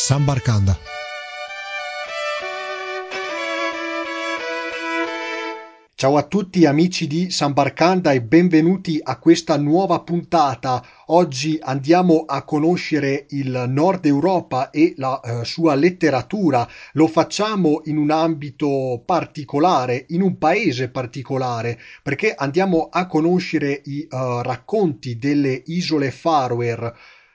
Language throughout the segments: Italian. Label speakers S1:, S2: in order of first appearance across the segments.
S1: Sambarcanda. Ciao a tutti amici di Sambarcanda e benvenuti a questa nuova puntata. Oggi andiamo a conoscere il Nord Europa e la eh, sua letteratura. Lo facciamo in un ambito particolare, in un paese particolare, perché andiamo a conoscere i uh, racconti delle isole Faroe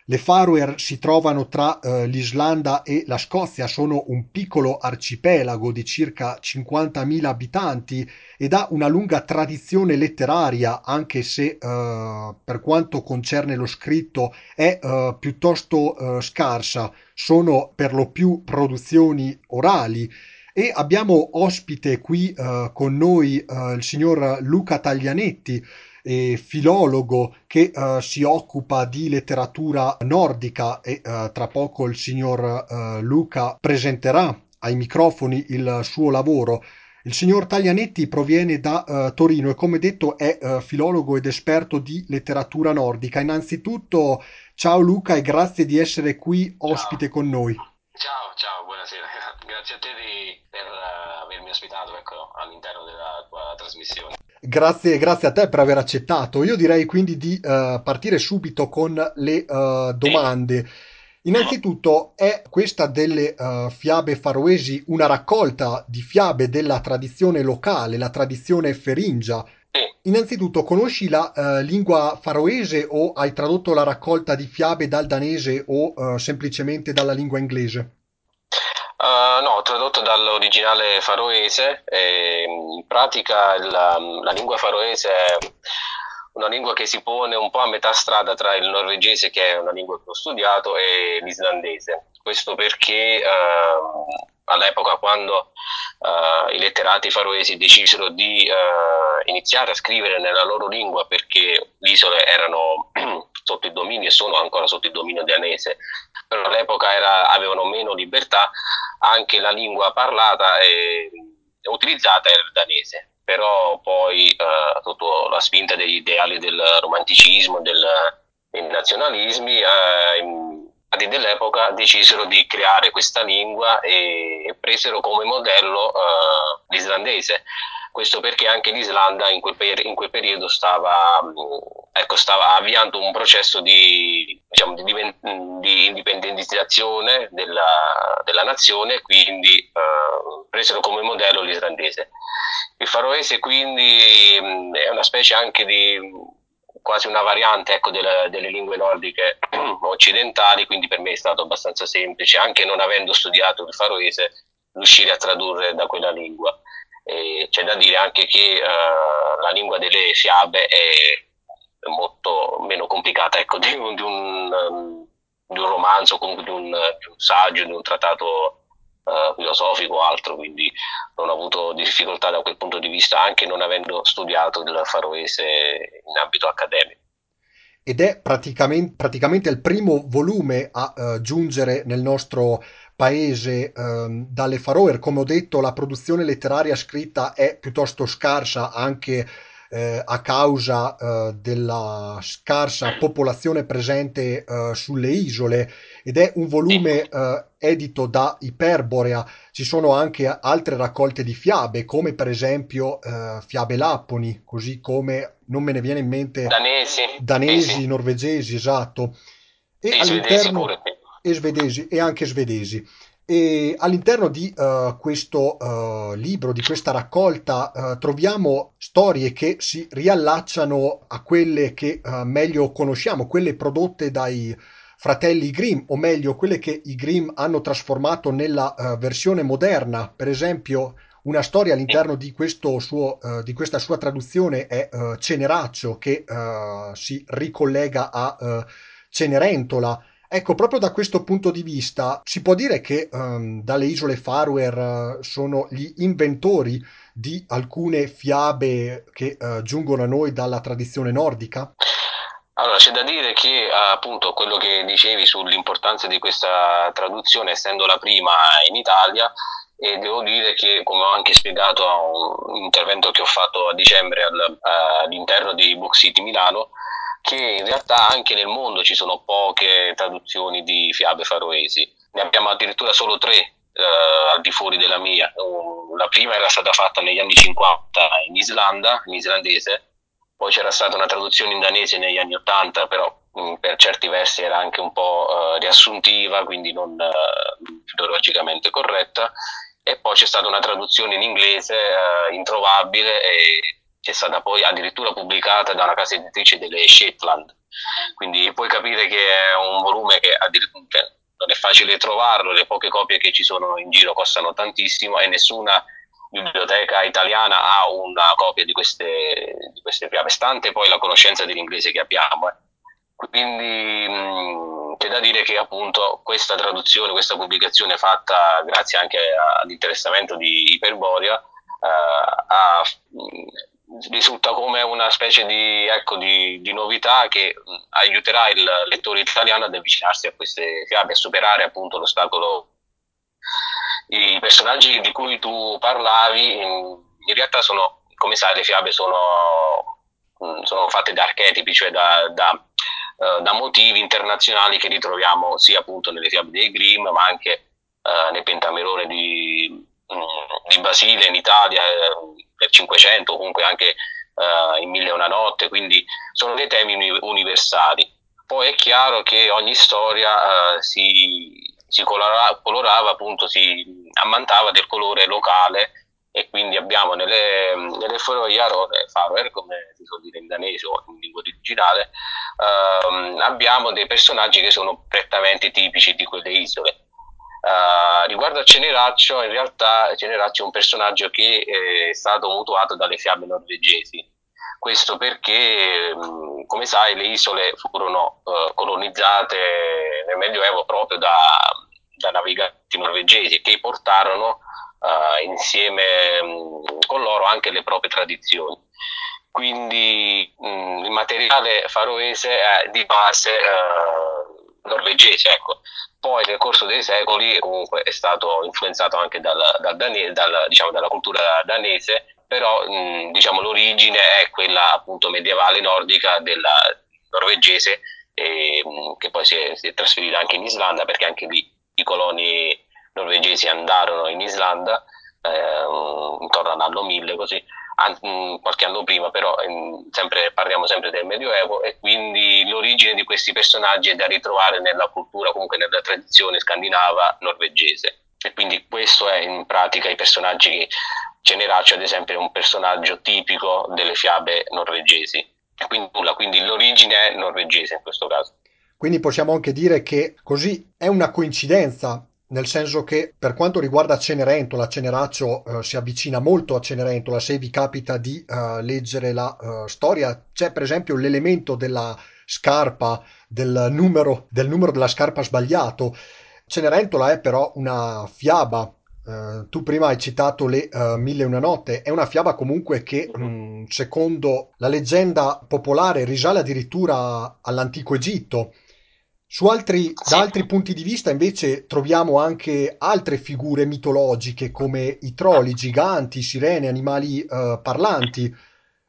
S1: le Faroe si trovano tra eh, l'Islanda e la Scozia, sono un piccolo arcipelago di circa 50.000 abitanti ed ha una lunga tradizione letteraria, anche se eh, per quanto concerne lo scritto è eh, piuttosto eh, scarsa, sono per lo più produzioni orali. E abbiamo ospite qui eh, con noi eh, il signor Luca Taglianetti, eh, filologo che eh, si occupa di letteratura nordica e eh, tra poco il signor eh, Luca presenterà ai microfoni il suo lavoro. Il signor Taglianetti proviene da uh, Torino e come detto è uh, filologo ed esperto di letteratura nordica. Innanzitutto ciao Luca e grazie di essere qui ospite
S2: ciao.
S1: con noi.
S2: Ciao, ciao, buonasera. Grazie a te di, per avermi ospitato ecco, all'interno della tua trasmissione.
S1: Grazie, grazie a te per aver accettato. Io direi quindi di uh, partire subito con le uh, domande. Innanzitutto, è questa delle uh, fiabe faroesi una raccolta di fiabe della tradizione locale, la tradizione feringia? Innanzitutto, conosci la lingua faroese o hai tradotto la raccolta di fiabe dal danese o semplicemente dalla lingua inglese?
S2: Uh, no, tradotto dall'originale faroese in pratica la, la, lingua faroese è una lingua che si pone un po' a metà strada tra il norvegese, che è una lingua che ho studiato, e l'islandese. Questo perché uh, all'epoca quando uh, i letterati faroesi decisero di iniziare a scrivere nella loro lingua perché le isole erano sotto il dominio e sono ancora sotto il dominio danese, però all'epoca era, avevano meno libertà, anche la lingua parlata e utilizzata era il danese, però poi eh, sotto la spinta degli ideali del romanticismo, del, dei nazionalismi, eh, dell'epoca decisero di creare questa lingua e, presero come modello eh, l'islandese. Questo perché anche l'Islanda in quel, per- in quel periodo stava, ecco, stava, avviando un processo di, diciamo, di, di indipendentizzazione della, della, nazione, quindi eh, presero come modello l'islandese. Il faroese quindi è una specie anche di quasi una variante ecco, delle, delle, lingue nordiche occidentali, quindi per me è stato abbastanza semplice, anche non avendo studiato il faroese, riuscire a tradurre da quella lingua. E c'è da dire anche che uh, la lingua delle fiabe è molto meno complicata ecco, di, un, di, un, um, di, un, romanzo, comunque di un, di un saggio, di un trattato uh, filosofico o altro, quindi non ho avuto difficoltà da quel punto di vista, anche non avendo studiato il faroese in ambito accademico
S1: ed è praticamente, praticamente, il primo volume a uh, giungere nel nostro paese ehm, dalle Faroe. Come ho detto, la produzione letteraria scritta è piuttosto scarsa anche eh, a causa eh, della scarsa popolazione presente eh, sulle isole ed è un volume eh, edito da Iperborea. Ci sono anche altre raccolte di fiabe, come per esempio eh, fiabe lapponi, così come non me ne viene in mente
S2: danesi,
S1: danesi norvegesi, esatto.
S2: E sì, all'interno pure
S1: e svedesi e anche svedesi. E all'interno di uh, questo uh, libro, di questa raccolta, uh, troviamo storie che si riallacciano a quelle che meglio conosciamo, quelle prodotte dai fratelli Grimm, o meglio, quelle che i Grimm hanno trasformato nella versione moderna. Per esempio, una storia all'interno di, suo, di questa sua traduzione è Ceneraccio, che si ricollega a Cenerentola Ecco, proprio da questo punto di vista si può dire che um, dalle isole Faroe uh, sono gli inventori di alcune fiabe che uh, giungono a noi dalla tradizione nordica?
S2: Allora, c'è da dire che appunto quello che dicevi sull'importanza di questa traduzione, essendo la prima in Italia, e devo dire che, come ho anche spiegato a un intervento che ho fatto a dicembre all'interno di Book City Milano, che in realtà anche nel mondo ci sono poche traduzioni di fiabe faroesi. Ne abbiamo addirittura solo tre eh, al di fuori della mia. La prima era stata fatta negli anni 50 in Islanda, in islandese, poi c'era stata una traduzione in danese negli anni 80, però mh, per certi versi era anche un po' uh, riassuntiva, quindi non uh, filologicamente corretta, e poi c'è stata una traduzione in inglese introvabile e è stata poi addirittura pubblicata da una casa editrice delle Shetland. Quindi puoi capire che è un volume che cioè, non è facile trovarlo, le poche copie che ci sono in giro costano tantissimo e nessuna biblioteca italiana ha una copia di queste, di queste fiabe, stante poi la conoscenza dell'inglese che abbiamo. Eh. Quindi mh, c'è da dire che appunto questa traduzione, questa pubblicazione fatta grazie anche all'interessamento di Iperboria, eh, ha, mh, risulta come una specie di, ecco, di, di, novità che aiuterà il lettore italiano ad avvicinarsi a queste fiabe, a superare appunto l'ostacolo. I personaggi di cui tu parlavi in, in realtà sono, come sai, le fiabe sono, sono fatte da archetipi, cioè da, da, uh, da, motivi internazionali che ritroviamo sia appunto nelle fiabe dei Grimm, ma anche uh, nel Pentamerone di, di Basile in Italia. Del Cinquecento, comunque anche uh, in Mille e una notte, quindi sono dei temi universali. Poi è chiaro che ogni storia uh, si, si colorava, colorava, appunto, si ammantava del colore locale e quindi abbiamo nelle, nelle Faroe, Faroe, come si suol dire in danese o in lingua originale, uh, abbiamo dei personaggi che sono prettamente tipici di quelle isole Uh, riguardo a Ceneraccio, in realtà Ceneraccio è un personaggio che è stato mutuato dalle fiabe norvegesi. Questo perché, come sai, le isole furono uh, colonizzate nel Medioevo proprio da, da naviganti norvegesi che portarono uh, insieme mh, con loro anche le proprie tradizioni. Quindi mh, il materiale faroese è di base norvegese, ecco. Poi nel corso dei secoli comunque è stato influenzato anche dal, dal dane, dal, diciamo, dalla cultura danese, però mh, diciamo, l'origine è quella appunto medievale nordica della norvegese e, mh, che poi si è, si è, trasferita anche in Islanda perché anche lì i coloni norvegesi andarono in Islanda eh, intorno all'anno 1000 così an- qualche anno prima, però in, sempre, parliamo sempre del Medioevo e quindi l'origine di questi personaggi è da ritrovare nella cultura, comunque nella tradizione scandinava norvegese. E quindi questo è in pratica i personaggi Ceneraccio, ad esempio, è un personaggio tipico delle fiabe norvegesi. Quindi, quindi l'origine è norvegese in questo caso.
S1: Quindi possiamo anche dire che così è una coincidenza nel senso che per quanto riguarda Cenerentola, Ceneraccio eh, si avvicina molto a Cenerentola, se vi capita di eh, leggere la eh, storia, c'è per esempio l'elemento della scarpa, del numero, del numero della scarpa sbagliato. Cenerentola è però una fiaba Uh, tu prima hai citato le uh, Mille e una notte, è una fiaba comunque che, mh, mm, secondo la leggenda popolare, risale addirittura all'antico Egitto. Su altri, da altri punti di vista invece troviamo anche altre figure mitologiche come i trolli, giganti, sirene, animali eh, parlanti,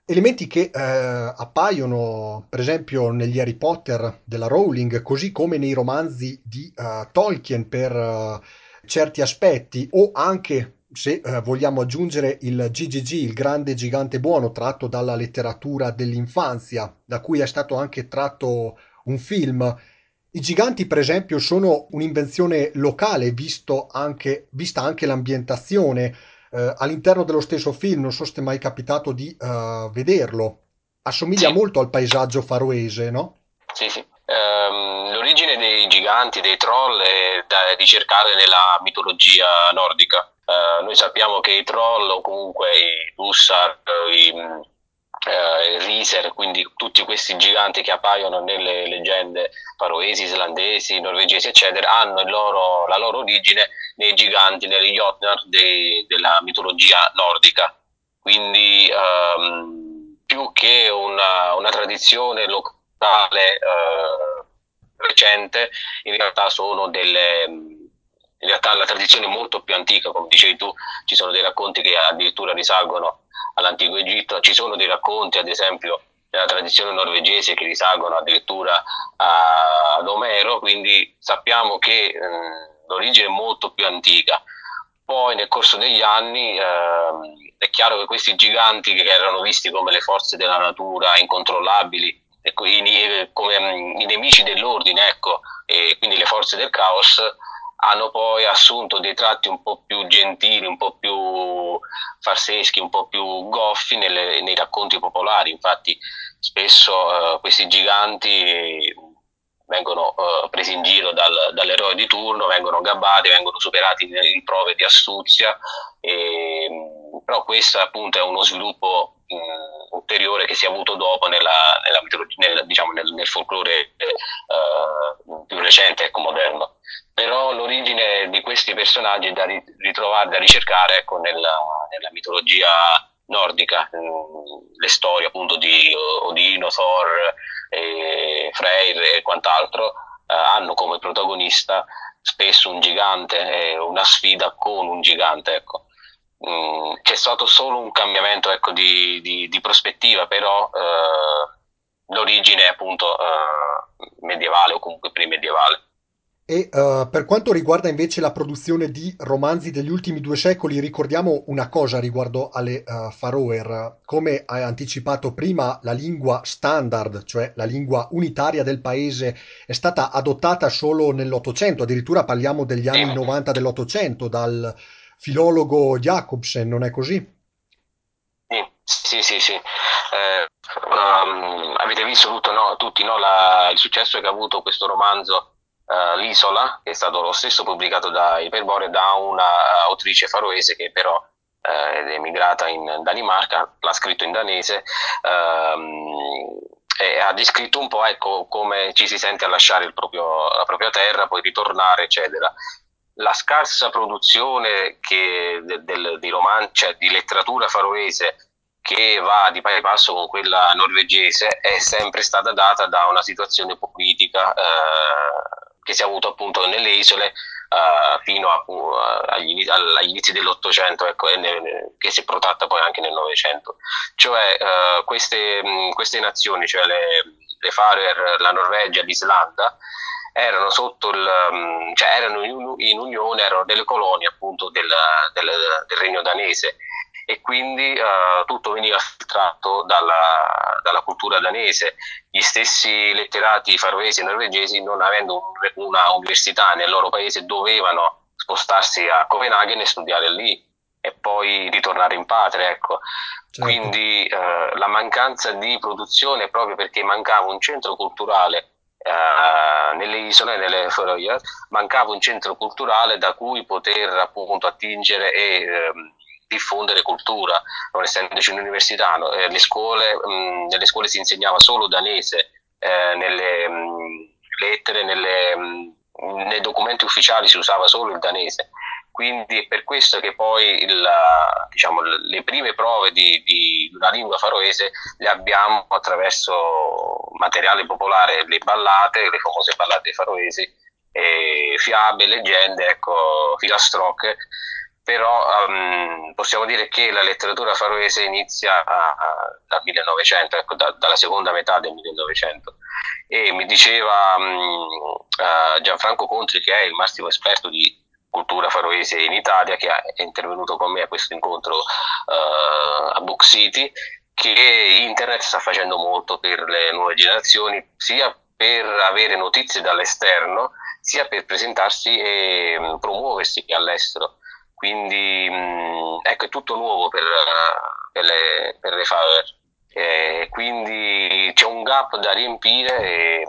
S1: elementi che eh, appaiono per esempio negli Harry Potter della Rowling, così come nei romanzi di uh, Tolkien per uh, certi aspetti, o anche se uh, vogliamo aggiungere il GGG, il grande gigante buono, tratto dalla letteratura dell'infanzia, da cui è stato anche tratto un film i giganti, per esempio, sono un'invenzione locale, anche, vista anche l'ambientazione. Eh, all'interno dello stesso film, non so se ti è mai capitato di uh, vederlo, assomiglia sì. molto al paesaggio faroese, no?
S2: Sì, sì. Um, l'origine dei giganti, dei troll, è da ricercare nella mitologia nordica. Uh, noi sappiamo che i troll, o comunque i Dussar, i eh, Riser, quindi tutti questi giganti che appaiono nelle leggende faroesi, islandesi, norvegesi, eccetera, hanno loro, la loro origine nei giganti, negli Jotnar della mitologia nordica. Quindi ehm, più che una, una tradizione locale eh, recente, in realtà sono delle in realtà la tradizione è molto più antica, come dicevi tu, ci sono dei racconti che addirittura risalgono all'antico Egitto, ci sono dei racconti, ad esempio, della tradizione norvegese che risalgono addirittura a, ad Omero, quindi sappiamo che eh, l'origine è molto più antica. Poi nel corso degli anni eh, è chiaro che questi giganti che erano visti come le forze della natura incontrollabili, i, come mm, i nemici dell'ordine, ecco, e quindi le forze del caos, hanno poi assunto dei tratti un po' più gentili, un po' più farseschi, un po' più goffi nelle, nei racconti popolari. Infatti spesso uh, questi giganti vengono uh, presi in giro dal, dall'eroe di turno, vengono gabbati, vengono superati in, prove di astuzia, e, però questo appunto è uno sviluppo mh, ulteriore che si è avuto dopo nella, nella nel, diciamo, nel, nel folklore uh, più recente, ecco, moderno però l'origine di questi personaggi è da ritrovare, da ricercare ecco, nella, nella, mitologia nordica, mm, le storie appunto di Odino, Thor, e Freyr e quant'altro eh, hanno come protagonista spesso un gigante e una sfida con un gigante. Ecco. Mm, c'è stato solo un cambiamento ecco, di, di, di, prospettiva, però eh, l'origine è appunto eh, medievale o comunque premedievale.
S1: E uh, per quanto riguarda invece la produzione di romanzi degli ultimi due secoli, ricordiamo una cosa riguardo alle uh, Faroer. Come hai anticipato prima, la lingua standard, cioè la lingua unitaria del paese, è stata adottata solo nell'Ottocento, addirittura parliamo degli anni 90 dell'Ottocento, dal filologo Jacobsen, non è così?
S2: Sì, sì, sì. Eh, um, avete visto tutto, no, tutti no, la, il successo che ha avuto questo romanzo uh, L'isola, che è stato lo stesso pubblicato da Iperbore da una autrice faroese che però uh, è emigrata in Danimarca, l'ha scritto in danese. Uh, e ha descritto un po' ecco, come ci si sente a lasciare proprio, la propria terra, poi ritornare, eccetera. La scarsa produzione che, del, del, di, roman- cioè, di letteratura faroese che va di pari passo con quella norvegese è sempre stata data da una situazione politica eh, che si è avuto appunto nelle isole uh, fino a, uh, agli, agli, inizi dell'Ottocento, ecco, che si è protratta poi anche nel Novecento. Cioè uh, queste, queste, nazioni, cioè le, le Faroe, la Norvegia, l'Islanda, erano sotto il, mh, cioè erano in, in, unione, erano delle colonie appunto del, del, del regno danese e quindi uh, tutto veniva filtrato dalla, dalla, cultura danese. Gli stessi letterati faroesi e norvegesi, non avendo una università nel loro paese, dovevano spostarsi a Copenaghen e studiare lì e poi ritornare in patria. Ecco. Certo. Quindi uh, la mancanza di produzione proprio perché mancava un centro culturale Uh, nelle isole, nelle Feroe, mancava un centro culturale da cui poter appunto attingere e um, diffondere cultura, non essendoci un'università, no? eh, le scuole, mh, nelle scuole si insegnava solo danese, eh, nelle mh, lettere, nelle, mh, nei documenti ufficiali si usava solo il danese. Quindi è per questo che poi il, diciamo, le prime prove di, di, una lingua faroese le abbiamo attraverso materiale popolare, le ballate, le famose ballate faroesi, fiabe, leggende, ecco, filastrocche. Però um, possiamo dire che la letteratura faroese inizia a, a, dal 1900, ecco, da, dalla seconda metà del 1900 e mi diceva um, uh, Gianfranco Contri che è il massimo esperto di cultura faroese in Italia che è intervenuto con me a questo incontro uh, a Book City che internet sta facendo molto per le nuove generazioni sia per avere notizie dall'esterno sia per presentarsi e um, promuoversi all'estero. Quindi mh, ecco è tutto nuovo per, per le, per le Faver eh, quindi c'è un gap da riempire e, e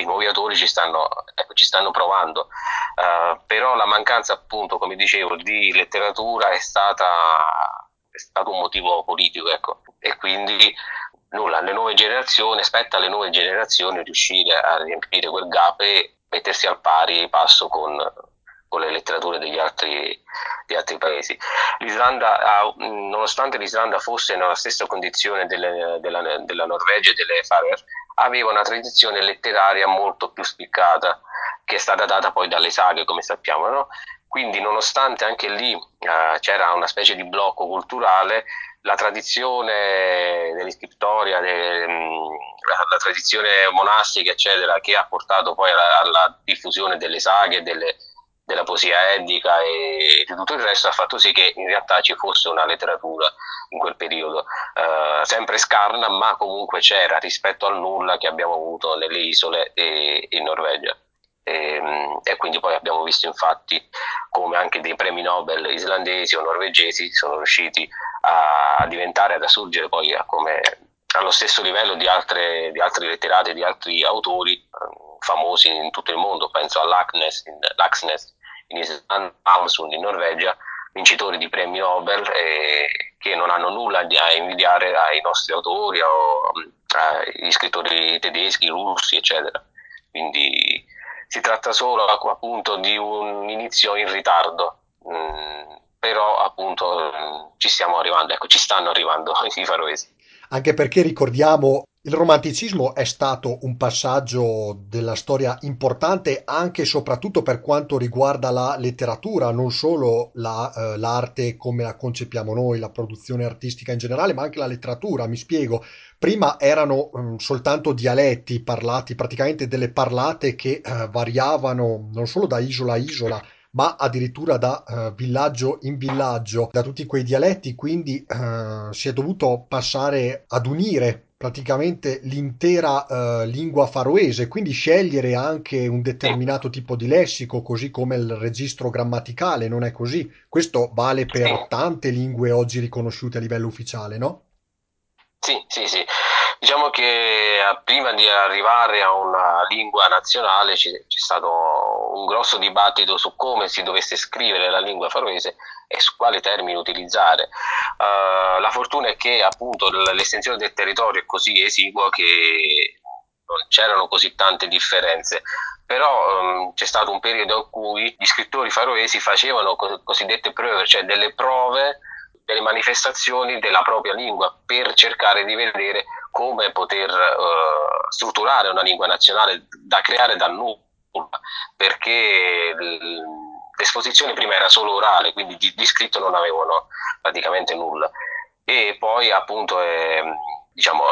S2: i nuovi autori ci stanno, ecco, ci stanno provando uh, però la mancanza appunto come dicevo di letteratura è stata è stato un motivo politico ecco. e quindi nulla, le nuove generazioni, aspetta alle nuove generazioni riuscire a riempire quel gap e mettersi al pari passo con, con le letterature degli altri, degli altri paesi. L'Islanda, ha, nonostante l'Islanda fosse nella stessa condizione delle, della, della, Norvegia e delle Faroe, aveva una tradizione letteraria molto più spiccata, che è stata data poi dalle saghe, come sappiamo, no? Quindi nonostante anche lì eh, c'era una specie di blocco culturale, la tradizione dell'iscriptoria, de, mm, la, la, tradizione monastica, eccetera, che ha portato poi alla, alla diffusione delle saghe, delle, della poesia edica e di tutto il resto ha fatto sì che in realtà ci fosse una letteratura in quel periodo, eh, sempre scarna, ma comunque c'era rispetto al nulla che abbiamo avuto nelle isole e in Norvegia. E, e, quindi poi abbiamo visto infatti come anche dei premi Nobel islandesi o norvegesi sono riusciti a diventare, ad assurgere poi come, allo stesso livello di, altre, di altri letterati, di altri autori eh, famosi in tutto il mondo, penso all'Axnes in, in Islanda, Amsund in Norvegia, vincitori di premi Nobel eh, che non hanno nulla a invidiare ai nostri autori agli scrittori tedeschi, russi, eccetera. Quindi si tratta solo appunto di un inizio in ritardo, mh, mm, però appunto ci stiamo arrivando, ecco, ci stanno arrivando i faroesi.
S1: Anche perché ricordiamo il romanticismo è stato un passaggio della storia importante anche e soprattutto per quanto riguarda la letteratura, non solo la, eh, l'arte come la concepiamo noi, la produzione artistica in generale, ma anche la letteratura. Mi spiego, prima erano um, soltanto dialetti parlati, praticamente delle parlate che eh, variavano non solo da isola a isola, ma addirittura da uh, villaggio in villaggio, da tutti quei dialetti, quindi uh, si è dovuto passare ad unire praticamente l'intera uh, lingua faroese, quindi scegliere anche un determinato tipo di lessico, così come il registro grammaticale, non è così? Questo vale per tante lingue oggi riconosciute a livello ufficiale, no?
S2: Sì, sì, sì. Diciamo che eh, prima di arrivare a una lingua nazionale c'è, c'è stato un grosso dibattito su come si dovesse scrivere la lingua faroese e su quali termini utilizzare. Uh, la fortuna è che appunto l'estensione del territorio è così esigua che non c'erano così tante differenze però um, c'è stato un periodo in cui gli scrittori faroesi facevano co- cosiddette prove, cioè delle prove, delle manifestazioni della propria lingua per cercare di vedere come poter uh, strutturare una lingua nazionale da creare dal nulla, perché l'esposizione prima era solo orale, quindi di, di scritto non avevano praticamente nulla. E poi appunto eh, diciamo,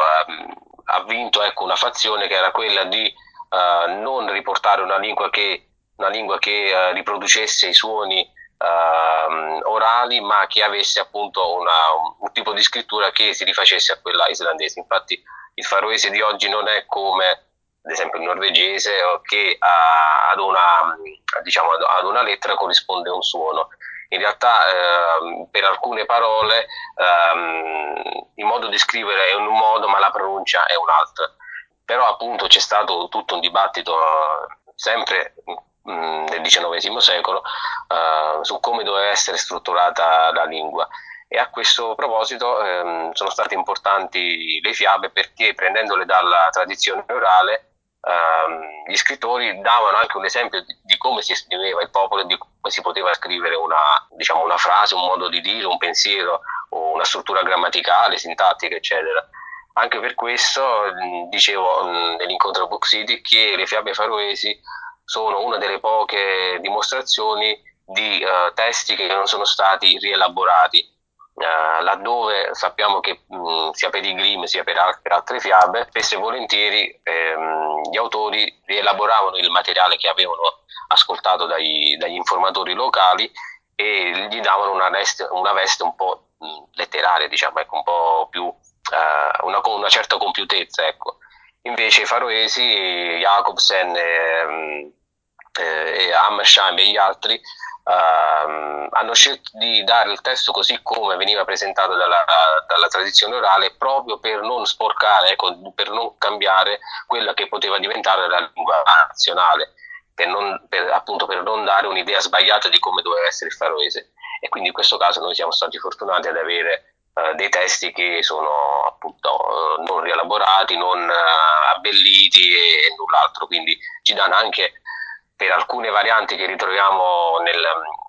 S2: ha vinto ecco, una fazione che era quella di uh, non riportare una lingua che, una lingua che uh, riproducesse i suoni uh, orali, ma che avesse appunto una, un, un, tipo di scrittura che si rifacesse a quella islandese. Infatti il faroese di oggi non è come ad esempio il norvegese che ad, una, diciamo, ad una lettera corrisponde un suono. In realtà eh, per alcune parole eh, il modo di scrivere è un modo ma la pronuncia è un'altra. Però appunto c'è stato tutto un dibattito sempre Mm, del XIX secolo uh, su come doveva essere strutturata la lingua. E a questo proposito ehm, sono state importanti le fiabe perché prendendole dalla tradizione orale ehm, gli scrittori davano anche un esempio di, di, come si esprimeva il popolo e di come si poteva scrivere una, diciamo, una frase, un modo di dire, un pensiero una struttura grammaticale, sintattica, eccetera. Anche per questo dicevo nell'incontro Book City che le fiabe faroesi sono una delle poche dimostrazioni di uh, testi che non sono stati rielaborati. Uh, laddove sappiamo che mh, mm, sia per i Grimm sia per, al- per, altre fiabe, spesso e volentieri ehm, gli autori rielaboravano il materiale che avevano ascoltato dai, dagli informatori locali e gli davano una veste, una veste un po' mm, letteraria, diciamo, ecco, un po' più, uh, una, una, certa compiutezza. Ecco. Invece i faroesi, Jacobsen, ehm, eh, e Hammersheim e gli altri uh, hanno scelto di dare il testo così come veniva presentato dalla, dalla tradizione orale proprio per non sporcare, ecco, per non cambiare quella che poteva diventare la lingua nazionale, per non, per, appunto per non dare un'idea sbagliata di come doveva essere il faroese. E quindi in questo caso noi siamo stati fortunati ad avere Uh, dei testi che sono appunto uh, non rielaborati, non abbelliti e, e, null'altro, quindi ci danno anche per alcune varianti che ritroviamo nel,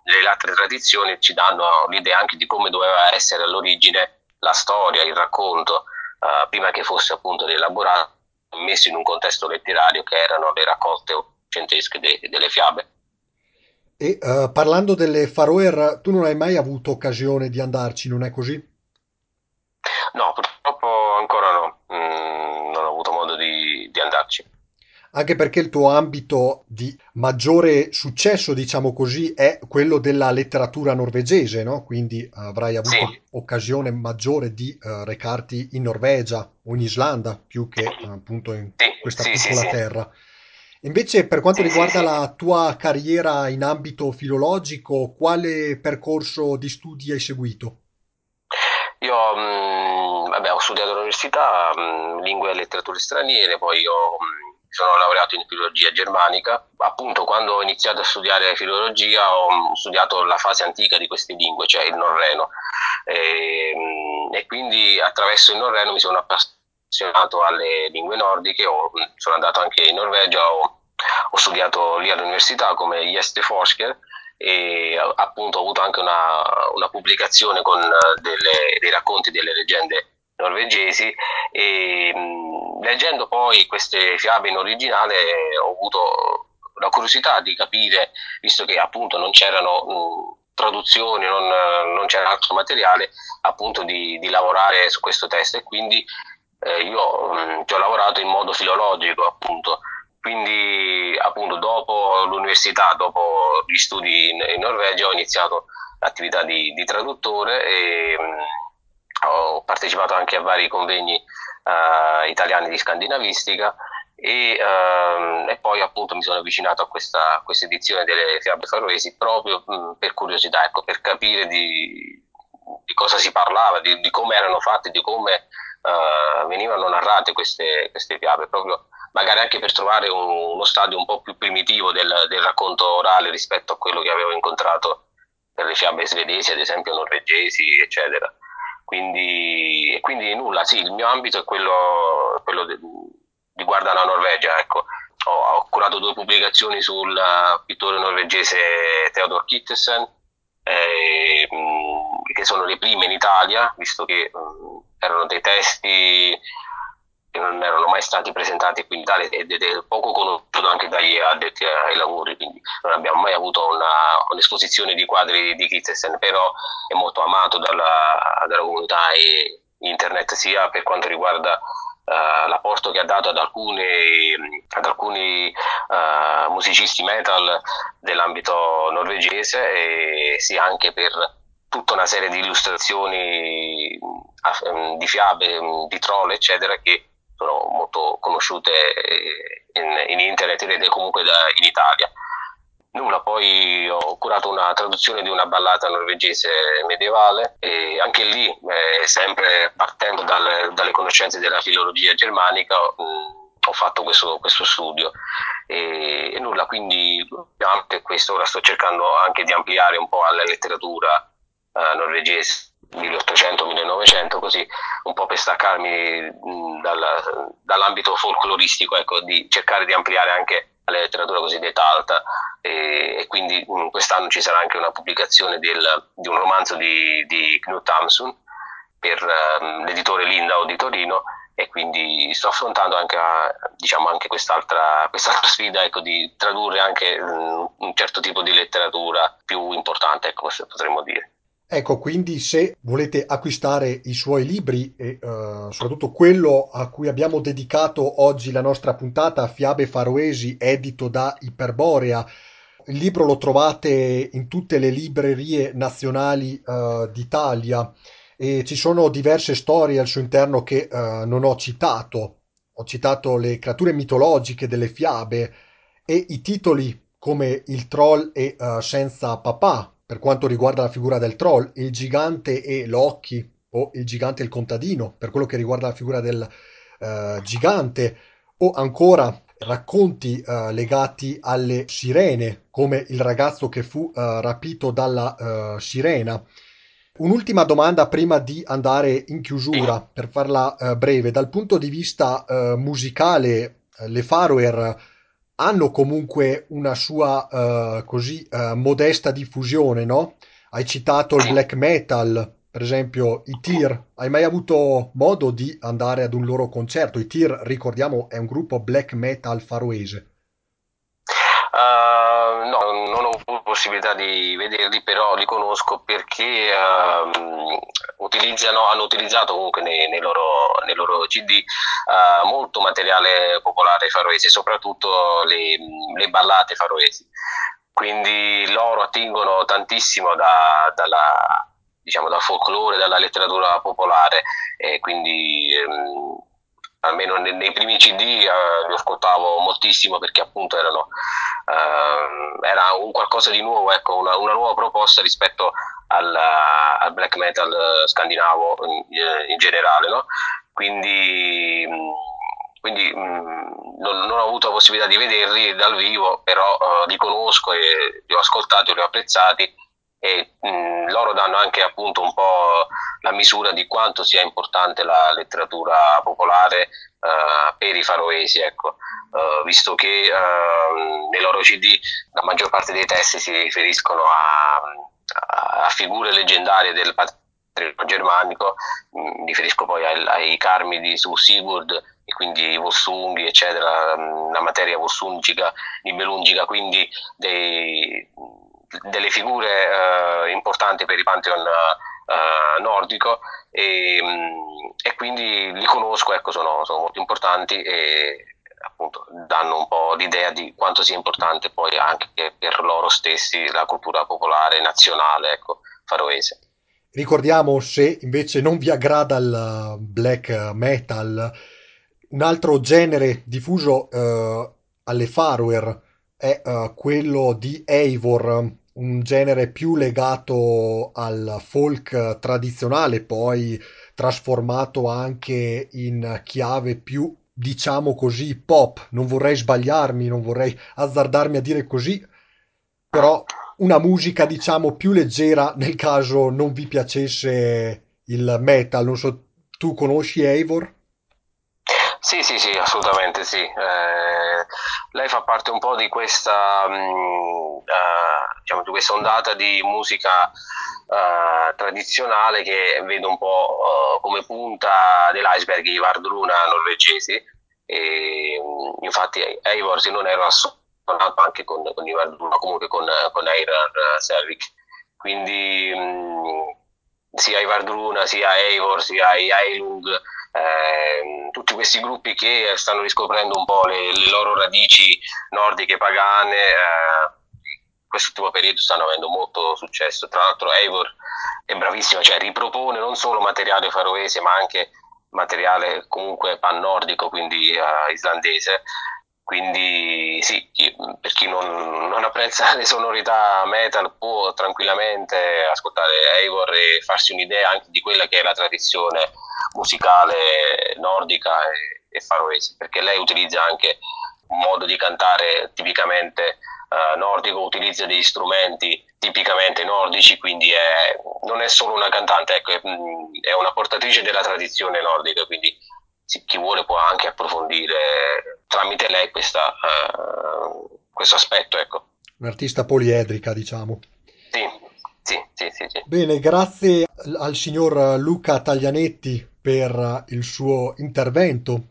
S2: nelle altre tradizioni ci danno l'idea anche di come doveva essere all'origine la storia, il racconto, uh, prima che fosse appunto rielaborato, messo in un contesto letterario che erano le raccolte centesche de, delle fiabe.
S1: E uh, parlando delle Faroe, tu non hai mai avuto occasione di andarci, non è così?
S2: No, purtroppo ancora no, mm, non ho avuto modo di, di andarci.
S1: Anche perché il tuo ambito di maggiore successo, diciamo così, è quello della letteratura norvegese, no? Quindi avrai
S2: Sì,
S1: avuto occasione maggiore di eh, recarti in Norvegia o in Islanda, più che eh, appunto in questa
S2: sì, sì, sì,
S1: piccola
S2: sì,
S1: terra. Invece, per quanto
S2: sì, sì,
S1: riguarda
S2: sì.
S1: la tua carriera in ambito filologico, quale percorso di studi hai seguito?
S2: Io, mh, vabbè, ho studiato all'università, mh, lingue e letterature straniere, poi ho, mh, mi sono laureato in filologia germanica. Appunto, quando ho iniziato a studiare filologia, ho mh, studiato la fase antica di queste lingue, cioè il norreno. E, mh, e quindi attraverso il norreno mi sono appassionato alle lingue nordiche, ho- mh, sono andato anche in Norvegia, ho, ho studiato lì all'università come Gästeforsker e appunto ho avuto anche una, una pubblicazione con eh, delle, dei racconti delle leggende norvegesi e mh, leggendo poi queste fiabe in originale ho avuto la curiosità di capire, visto che appunto non c'erano mh, traduzioni, non, non, c'era altro materiale, appunto di, di, lavorare su questo testo e quindi eh, io mh, ci ho lavorato in modo filologico appunto. Quindi, appunto, dopo l'università, dopo gli studi in, in Norvegia, ho iniziato l'attività di, di traduttore e mh, ho partecipato anche a vari convegni eh, italiani di scandinavistica e, ehm, e, poi appunto mi sono avvicinato a questa, questa edizione delle fiabe faroesi proprio mh, per curiosità, ecco, per capire di, di cosa si parlava, di, di, come erano fatte, di come uh, venivano narrate queste, queste fiabe, proprio magari anche per trovare un, uno stadio un po' più primitivo del, del, racconto orale rispetto a quello che avevo incontrato per le fiabe svedesi, ad esempio norvegesi, eccetera. Quindi, quindi nulla, sì, il mio ambito è quello, quello de, riguarda la Norvegia, ecco. Ho, ho, curato due pubblicazioni sul pittore norvegese Theodor Kittesen, eh, che sono le prime in Italia, visto che mh, erano dei testi che non erano mai stati presentati qui in Italia ed è poco conosciuto anche dagli addetti ai lavori, quindi non abbiamo mai avuto una, un'esposizione di quadri di Kittesen, però è molto amato dalla, dalla comunità e internet sia per quanto riguarda uh, l'apporto che ha dato ad alcuni, ad alcuni uh, musicisti metal dell'ambito norvegese e sia anche per tutta una serie di illustrazioni di fiabe, di troll, eccetera, che sono molto conosciute in, in internet e comunque da, in Italia. Nulla, poi ho curato una traduzione di una ballata norvegese medievale e anche lì, eh, sempre partendo dal, dalle conoscenze della filologia germanica, mh, ho fatto questo, questo studio. E, e, nulla, quindi anche questo ora sto cercando anche di ampliare un po' alla letteratura eh, norvegese 1800-1900, così un po' per staccarmi dal, dall'ambito folcloristico, ecco, di cercare di ampliare anche la letteratura cosiddetta alta e, e quindi mh, quest'anno ci sarà anche una pubblicazione del, di un romanzo di, di Knut Hamsun per uh, l'editore Lindau di Torino e quindi sto affrontando anche, diciamo, anche quest'altra, quest'altra sfida ecco, di tradurre anche mh, un certo tipo di letteratura più importante, ecco, potremmo dire.
S1: Ecco, quindi se volete acquistare i suoi libri e eh, soprattutto quello a cui abbiamo dedicato oggi la nostra puntata, Fiabe Faroesi, edito da Iperborea, il libro lo trovate in tutte le librerie nazionali eh, d'Italia e ci sono diverse storie al suo interno che eh, non ho citato. Ho citato le creature mitologiche delle fiabe e i titoli come il troll e uh, senza papà, per quanto riguarda la figura del troll, il gigante e Loki, o il gigante e il contadino, per quello che riguarda la figura del uh, gigante, o ancora racconti uh, legati alle sirene, come il ragazzo che fu rapito dalla sirena. Un'ultima domanda prima di andare in chiusura, per farla breve. Dal punto di vista musicale, le Faroe hanno comunque una sua uh, così uh, modesta diffusione, no? Hai citato il black metal, per esempio i Tyr. Hai mai avuto modo di andare ad un loro concerto? I Tyr, ricordiamo, è un gruppo black metal faroese.
S2: Uh, no, non ho avuto possibilità di vederli, però li conosco perché uh, utilizzano, hanno utilizzato comunque nei, nei, loro, nei loro, CD uh, molto materiale popolare faroese, soprattutto le, le ballate faroesi. Quindi loro attingono tantissimo da, dalla, diciamo, dal folklore, dalla letteratura popolare e quindi um, almeno nei, nei primi CD eh, li ascoltavo moltissimo perché appunto erano, eh, era un qualcosa di nuovo, ecco, una, una nuova proposta rispetto al, al, black metal scandinavo in, in generale. No? Quindi, quindi mh, non, non, ho avuto la possibilità di vederli dal vivo, però eh, li conosco e li ho ascoltati, li ho apprezzati e mh, loro danno anche appunto un po' la misura di quanto sia importante la letteratura popolare uh, per i faroesi, ecco. uh, visto che uh, nei loro CD la maggior parte dei testi si riferiscono a, a figure leggendarie del patrimonio germanico, mi riferisco poi ai, ai carmidi su Sigurd e quindi i Vossunghi, eccetera, la materia vossungica, nibelungica, quindi dei delle figure eh, importanti per il Pantheon eh, nordico e, mm, e, quindi li conosco, ecco, sono, sono, molto importanti e appunto danno un po' l'idea di quanto sia importante poi anche per loro stessi la cultura popolare nazionale ecco, faroese.
S1: Ricordiamo se invece non vi aggrada il black metal, un altro genere diffuso eh, alle Faroe è uh, quello di Eivor, un genere più legato al folk tradizionale, poi trasformato anche in chiave più, diciamo così, pop. Non vorrei sbagliarmi, non vorrei azzardarmi a dire così, però una musica, diciamo, più leggera nel caso non vi piacesse il metal. Non so, tu conosci Eivor?
S2: Sì, sì, sì, assolutamente sì. Eh, lei fa parte un po' di questa, uh, diciamo, di questa ondata di musica uh, tradizionale che vedo un po' uh, come punta dell'iceberg i Vardruna norvegesi. E, mh, infatti Eivor se non era suonato anche con, con i Vardruna, comunque con, con Eirar Selvik. Quindi mm, sia i Vardruna, sia Eivor, sia i Eilung eh, tutti questi gruppi che stanno riscoprendo un po' le, le loro radici nordiche pagane, eh, quest'ultimo periodo stanno avendo molto successo. Tra l'altro Eivor è bravissima, cioè ripropone non solo materiale faroese ma anche materiale comunque pan-nordico, quindi uh, islandese. Quindi sì, per chi non, non, apprezza le sonorità metal può tranquillamente ascoltare Eivor e farsi un'idea anche di quella che è la tradizione musicale nordica e, e faroese, perché lei utilizza anche un modo di cantare tipicamente uh, nordico, utilizza degli strumenti tipicamente nordici, quindi è, non è solo una cantante, ecco, è, è, una portatrice della tradizione nordica, quindi chi vuole può anche approfondire tramite lei questa, uh, questo aspetto. Ecco.
S1: Un'artista poliedrica, diciamo.
S2: Sì, sì, sì, sì, sì.
S1: Bene, grazie al signor Luca Taglianetti per il suo intervento.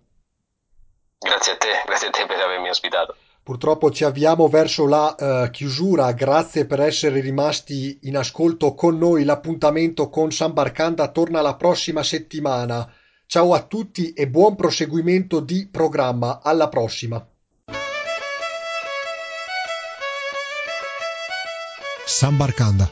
S2: Grazie a te, grazie a te per avermi ospitato.
S1: Purtroppo ci avviamo verso la uh, chiusura, grazie per essere rimasti in ascolto con noi, l'appuntamento con San Barcanda torna la prossima settimana. Ciao a tutti e buon proseguimento di programma, alla prossima. San Barcanda